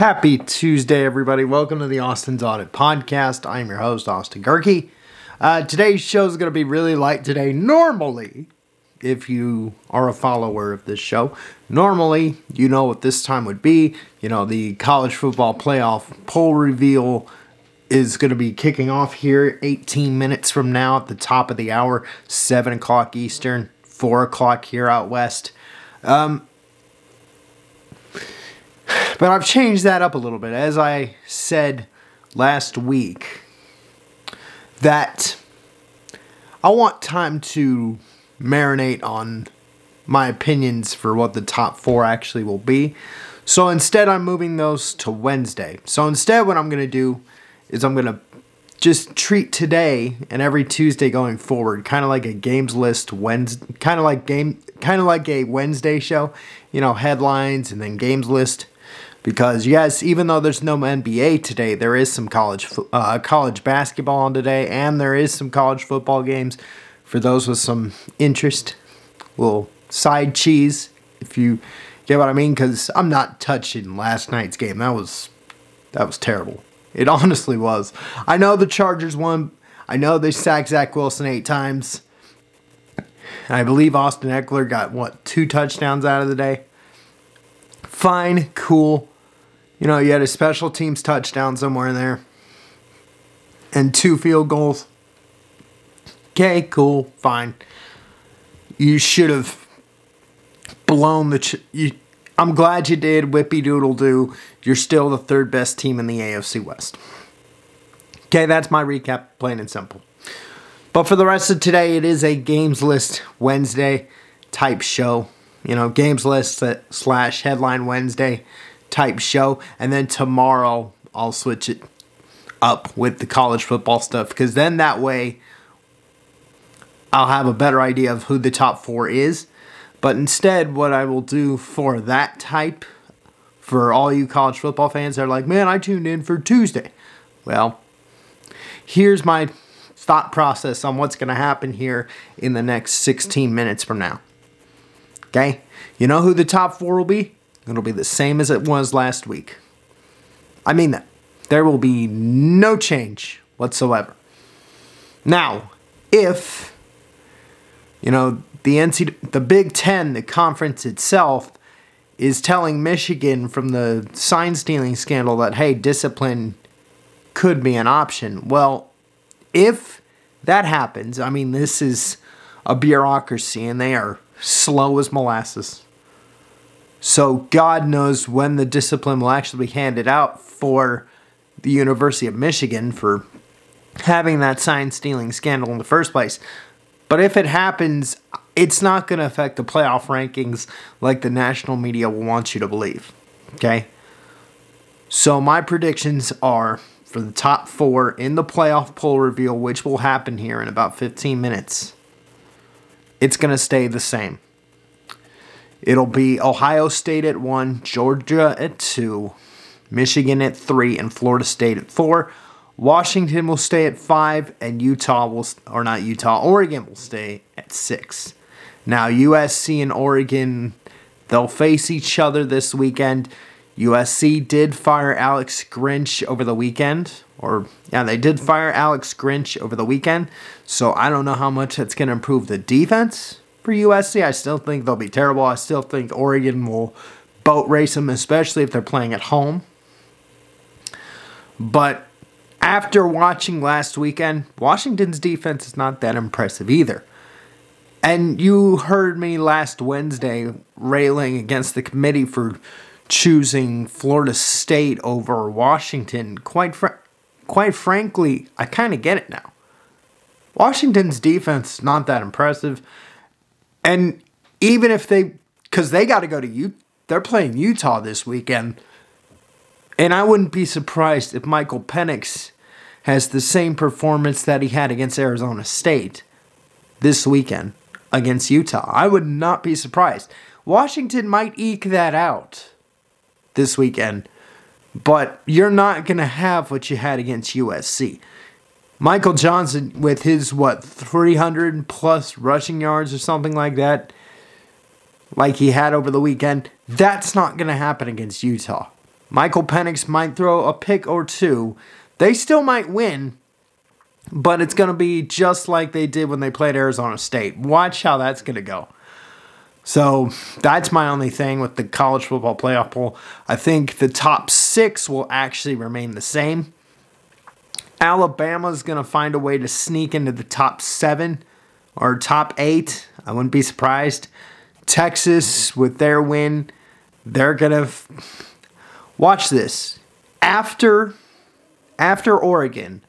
Happy Tuesday, everybody. Welcome to the Austin's Audit Podcast. I am your host, Austin Gehrke. Uh, today's show is going to be really light today. Normally, if you are a follower of this show, normally you know what this time would be. You know, the college football playoff poll reveal is going to be kicking off here 18 minutes from now at the top of the hour, 7 o'clock Eastern, 4 o'clock here out west. Um, but I've changed that up a little bit. As I said last week, that I want time to marinate on my opinions for what the top four actually will be. So instead, I'm moving those to Wednesday. So instead, what I'm going to do is I'm going to just treat today and every Tuesday going forward kind of like a games list Wednesday, kind of like game, kind of like a Wednesday show. You know, headlines and then games list because yes, even though there's no NBA today, there is some college uh, college basketball on today, and there is some college football games for those with some interest. Little side cheese, if you get what I mean, because I'm not touching last night's game. That was that was terrible. It honestly was. I know the Chargers won. I know they sacked Zach Wilson eight times. I believe Austin Ekeler got what two touchdowns out of the day. Fine, cool. You know, you had a special teams touchdown somewhere in there and two field goals. Okay, cool, fine. You should have blown the. Ch- you, I'm glad you did. Whippy doodle do. You're still the third best team in the AFC West. Okay, that's my recap, plain and simple. But for the rest of today, it is a games list Wednesday type show. You know, games list uh, slash headline Wednesday type show. And then tomorrow I'll switch it up with the college football stuff because then that way I'll have a better idea of who the top four is. But instead, what I will do for that type, for all you college football fans that are like, man, I tuned in for Tuesday. Well, here's my thought process on what's going to happen here in the next 16 minutes from now. Okay? You know who the top four will be? It'll be the same as it was last week. I mean that. There will be no change whatsoever. Now, if, you know, the NC, the Big Ten, the conference itself, is telling Michigan from the sign stealing scandal that, hey, discipline could be an option. Well, if that happens, I mean, this is a bureaucracy and they are slow as molasses. So God knows when the discipline will actually be handed out for the University of Michigan for having that sign stealing scandal in the first place. But if it happens, it's not going to affect the playoff rankings like the national media will want you to believe. Okay? So my predictions are for the top four in the playoff poll reveal, which will happen here in about 15 minutes. It's going to stay the same. It'll be Ohio State at one, Georgia at two, Michigan at three, and Florida State at four. Washington will stay at five, and Utah will, or not Utah, Oregon will stay at six. Now, USC and Oregon, they'll face each other this weekend. USC did fire Alex Grinch over the weekend, or yeah, they did fire Alex Grinch over the weekend. So I don't know how much that's going to improve the defense for USC. I still think they'll be terrible. I still think Oregon will boat race them, especially if they're playing at home. But after watching last weekend, Washington's defense is not that impressive either. And you heard me last Wednesday railing against the committee for choosing Florida State over Washington. Quite fr- quite frankly, I kind of get it now. Washington's defense not that impressive. And even if they, because they got to go to U, they're playing Utah this weekend. And I wouldn't be surprised if Michael Penix has the same performance that he had against Arizona State this weekend against Utah. I would not be surprised. Washington might eke that out this weekend, but you're not going to have what you had against USC. Michael Johnson with his what 300 plus rushing yards or something like that like he had over the weekend, that's not going to happen against Utah. Michael Penix might throw a pick or two. They still might win, but it's going to be just like they did when they played Arizona State. Watch how that's going to go. So that's my only thing with the college football playoff poll. I think the top six will actually remain the same. Alabama's going to find a way to sneak into the top seven or top eight. I wouldn't be surprised. Texas, with their win, they're going to. F- watch this. After, after Oregon,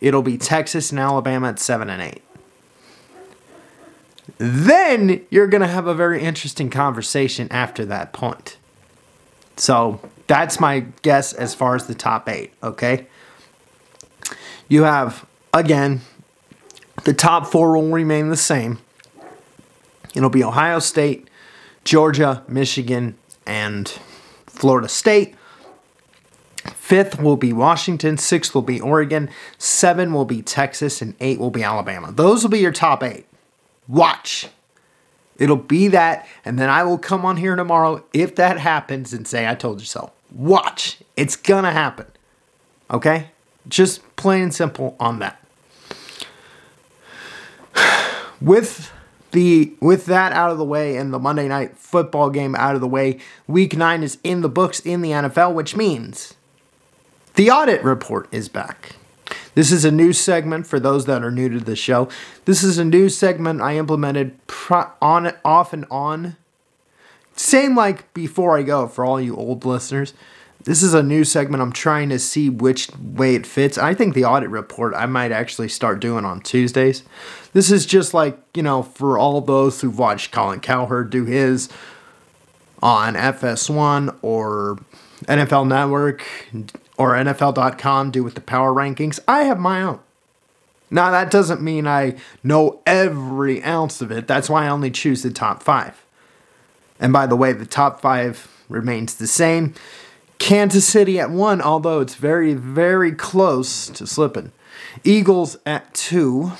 it'll be Texas and Alabama at seven and eight. Then you're going to have a very interesting conversation after that point. So that's my guess as far as the top eight, okay? You have, again, the top four will remain the same. It'll be Ohio State, Georgia, Michigan, and Florida State. Fifth will be Washington. Sixth will be Oregon. Seven will be Texas. And eight will be Alabama. Those will be your top eight. Watch. It'll be that. And then I will come on here tomorrow if that happens and say, I told you so. Watch. It's going to happen. Okay? Just plain and simple on that. With the with that out of the way and the Monday night football game out of the way, week 9 is in the books in the NFL, which means the audit report is back. This is a new segment for those that are new to the show. This is a new segment I implemented on off and on. Same like before I go for all you old listeners. This is a new segment. I'm trying to see which way it fits. I think the audit report I might actually start doing on Tuesdays. This is just like, you know, for all those who've watched Colin Cowherd do his on FS1 or NFL Network or NFL.com do with the power rankings. I have my own. Now, that doesn't mean I know every ounce of it. That's why I only choose the top five. And by the way, the top five remains the same. Kansas City at one, although it's very, very close to slipping. Eagles at two.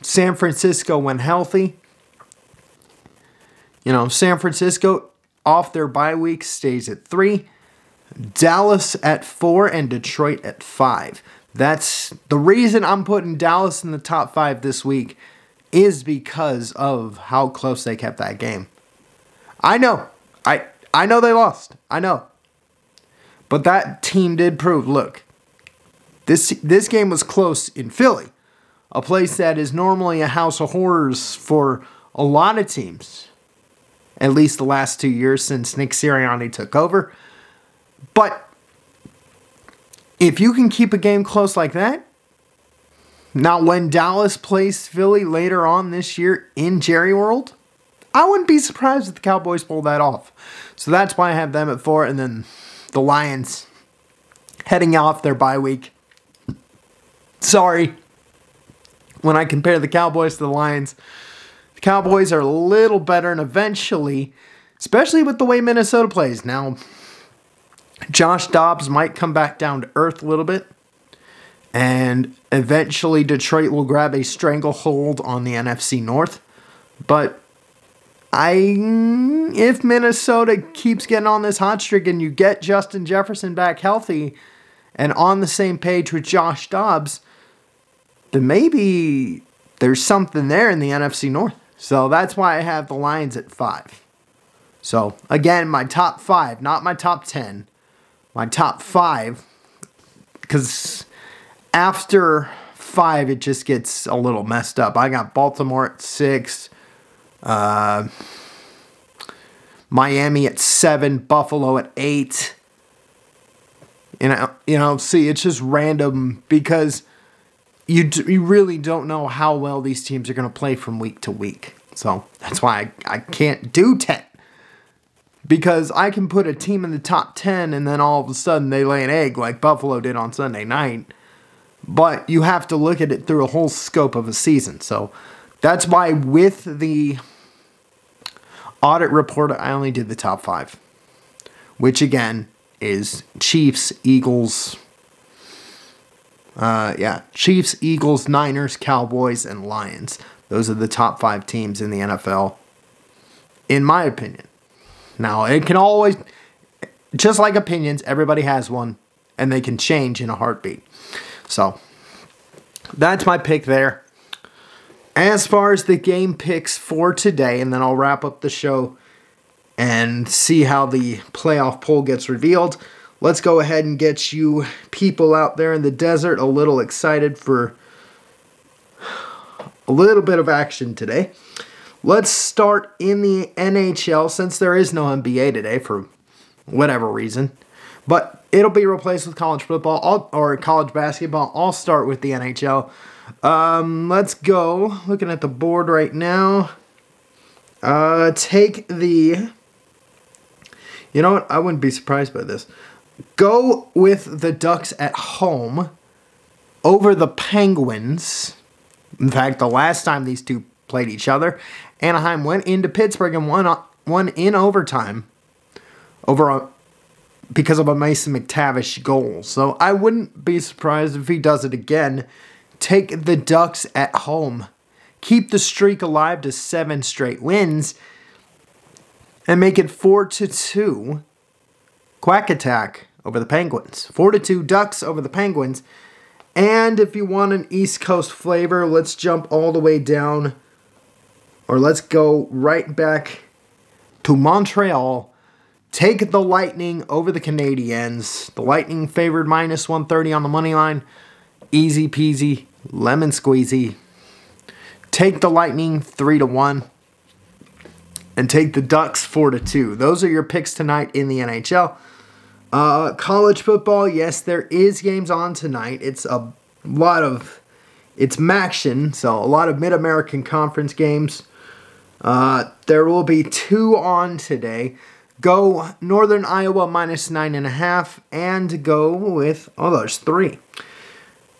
San Francisco, when healthy. You know, San Francisco off their bye week stays at three. Dallas at four and Detroit at five. That's the reason I'm putting Dallas in the top five this week is because of how close they kept that game. I know. I I know they lost. I know. But that team did prove, look, this this game was close in Philly, a place that is normally a house of horrors for a lot of teams. At least the last two years since Nick Sirianni took over. But if you can keep a game close like that, now when Dallas plays Philly later on this year in Jerry World, I wouldn't be surprised if the Cowboys pull that off. So that's why I have them at four, and then the Lions heading off their bye week. Sorry. When I compare the Cowboys to the Lions, the Cowboys are a little better, and eventually, especially with the way Minnesota plays. Now, Josh Dobbs might come back down to earth a little bit. And eventually, Detroit will grab a stranglehold on the NFC North. But I, if Minnesota keeps getting on this hot streak and you get Justin Jefferson back healthy and on the same page with Josh Dobbs, then maybe there's something there in the NFC North. So that's why I have the Lions at five. So again, my top five, not my top 10, my top five, because after five, it just gets a little messed up. I got Baltimore at six. Uh, Miami at seven, Buffalo at eight. You know, you know, see, it's just random because you d- you really don't know how well these teams are going to play from week to week. So that's why I, I can't do ten because I can put a team in the top ten and then all of a sudden they lay an egg like Buffalo did on Sunday night. But you have to look at it through a whole scope of a season. So that's why with the audit report, I only did the top five, which again is Chiefs, Eagles. Uh, yeah, Chiefs, Eagles, Niners, Cowboys, and Lions. Those are the top five teams in the NFL, in my opinion. Now, it can always, just like opinions, everybody has one and they can change in a heartbeat. So that's my pick there. As far as the game picks for today, and then I'll wrap up the show and see how the playoff poll gets revealed. Let's go ahead and get you people out there in the desert a little excited for a little bit of action today. Let's start in the NHL since there is no NBA today for whatever reason. But it'll be replaced with college football or college basketball. I'll start with the NHL. Um, let's go. Looking at the board right now. Uh, take the. You know what? I wouldn't be surprised by this. Go with the Ducks at home over the Penguins. In fact, the last time these two played each other, Anaheim went into Pittsburgh and won, won in overtime over a, because of a Mason McTavish goal. So I wouldn't be surprised if he does it again. Take the Ducks at home. Keep the streak alive to seven straight wins and make it 4 to 2. Quack Attack over the Penguins. 4 to 2 Ducks over the Penguins. And if you want an East Coast flavor, let's jump all the way down or let's go right back to Montreal. Take the Lightning over the Canadiens. The Lightning favored minus 130 on the money line. Easy peasy, lemon squeezy. Take the Lightning 3 to 1 and take the Ducks 4 to 2. Those are your picks tonight in the NHL. Uh, college football, yes, there is games on tonight. It's a lot of it's MACtion, so a lot of Mid American Conference games. Uh, there will be two on today. Go Northern Iowa minus nine and a half, and go with oh, there's three.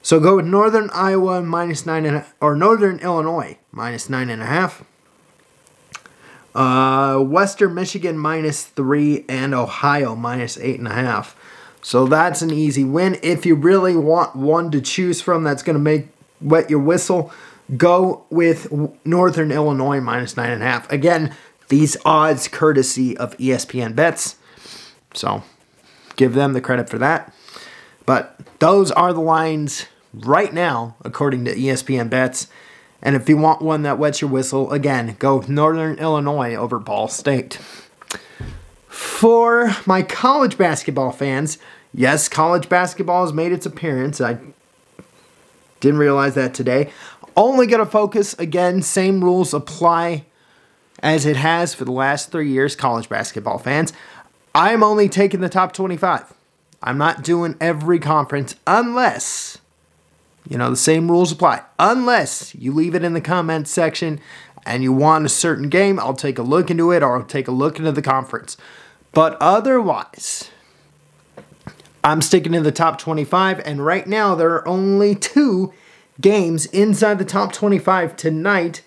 So go with Northern Iowa minus nine and or Northern Illinois minus nine and a half. Uh, Western Michigan minus three and Ohio minus eight and a half. So that's an easy win. If you really want one to choose from that's going to make wet your whistle, go with Northern Illinois minus nine and a half. Again, these odds courtesy of ESPN bets. So give them the credit for that. But those are the lines right now, according to ESPN bets. And if you want one that wets your whistle, again, go Northern Illinois over Ball State. For my college basketball fans, yes, college basketball has made its appearance. I didn't realize that today. Only going to focus, again, same rules apply as it has for the last three years, college basketball fans. I'm only taking the top 25. I'm not doing every conference unless you know, the same rules apply. Unless you leave it in the comments section and you want a certain game, I'll take a look into it or I'll take a look into the conference. But otherwise, I'm sticking to the top 25, and right now there are only two games inside the top 25 tonight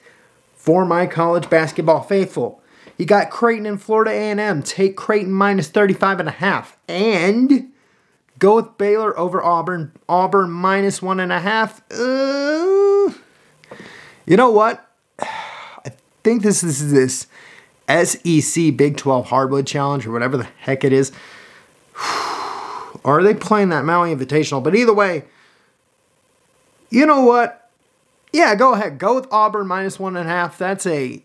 for my college basketball faithful. You got Creighton and Florida A&M. Take Creighton minus 35 and a half. And Go with Baylor over Auburn. Auburn minus one and a half. Uh, you know what? I think this is this SEC Big 12 Hardwood Challenge or whatever the heck it is. Or are they playing that Maui Invitational? But either way, you know what? Yeah, go ahead. Go with Auburn minus one and a half. That's a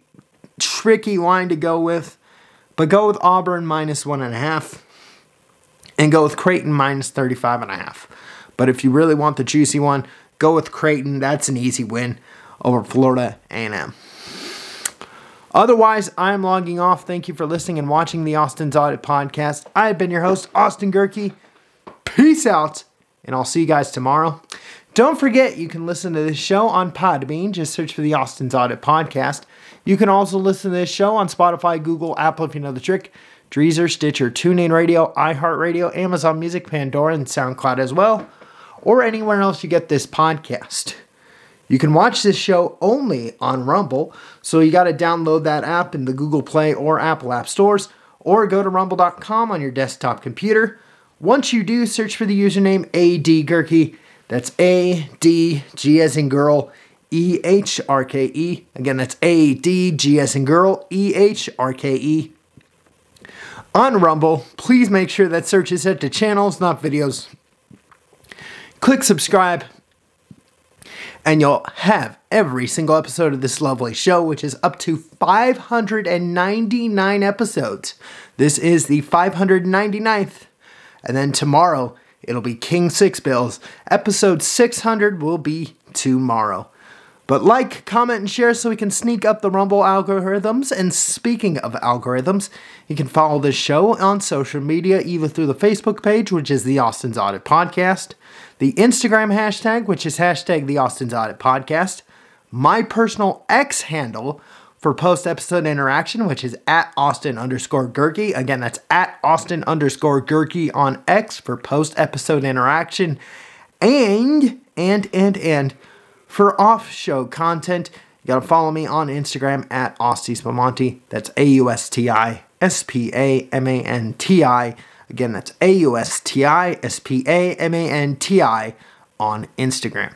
tricky line to go with. But go with Auburn minus one and a half and go with Creighton minus 35 and a half. But if you really want the juicy one, go with Creighton. That's an easy win over Florida A&M. Otherwise, I'm logging off. Thank you for listening and watching the Austin's Audit podcast. I've been your host, Austin Gehrke. Peace out, and I'll see you guys tomorrow. Don't forget, you can listen to this show on Podbean. Just search for the Austin's Audit podcast. You can also listen to this show on Spotify, Google, Apple if you know the trick. Deezer, Stitcher, TuneIn Radio, iHeartRadio, Amazon Music, Pandora, and SoundCloud as well, or anywhere else you get this podcast. You can watch this show only on Rumble, so you got to download that app in the Google Play or Apple App Stores, or go to rumble.com on your desktop computer. Once you do, search for the username AD Gehrke. That's A D G as in girl, E H R K E. Again, that's A D G as in girl, E H R K E on Rumble. Please make sure that search is set to channels, not videos. Click subscribe, and you'll have every single episode of this lovely show, which is up to 599 episodes. This is the 599th. And then tomorrow, it'll be King Six Bills. Episode 600 will be tomorrow. But like, comment, and share so we can sneak up the Rumble algorithms. And speaking of algorithms, you can follow this show on social media, either through the Facebook page, which is the Austin's Audit Podcast, the Instagram hashtag, which is hashtag the Austin's Audit Podcast, my personal X handle for post episode interaction, which is at Austin underscore Gehrke. Again, that's at Austin underscore Gehrke on X for post episode interaction. And, and, and, and, for off show content, you gotta follow me on Instagram at Austi Spamanti. That's A U S T I S P A M A N T I. Again, that's A U S T I S P A M A N T I on Instagram.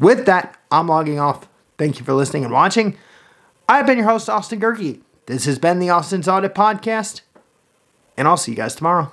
With that, I'm logging off. Thank you for listening and watching. I've been your host, Austin Gehrke. This has been the Austin's Audit Podcast, and I'll see you guys tomorrow.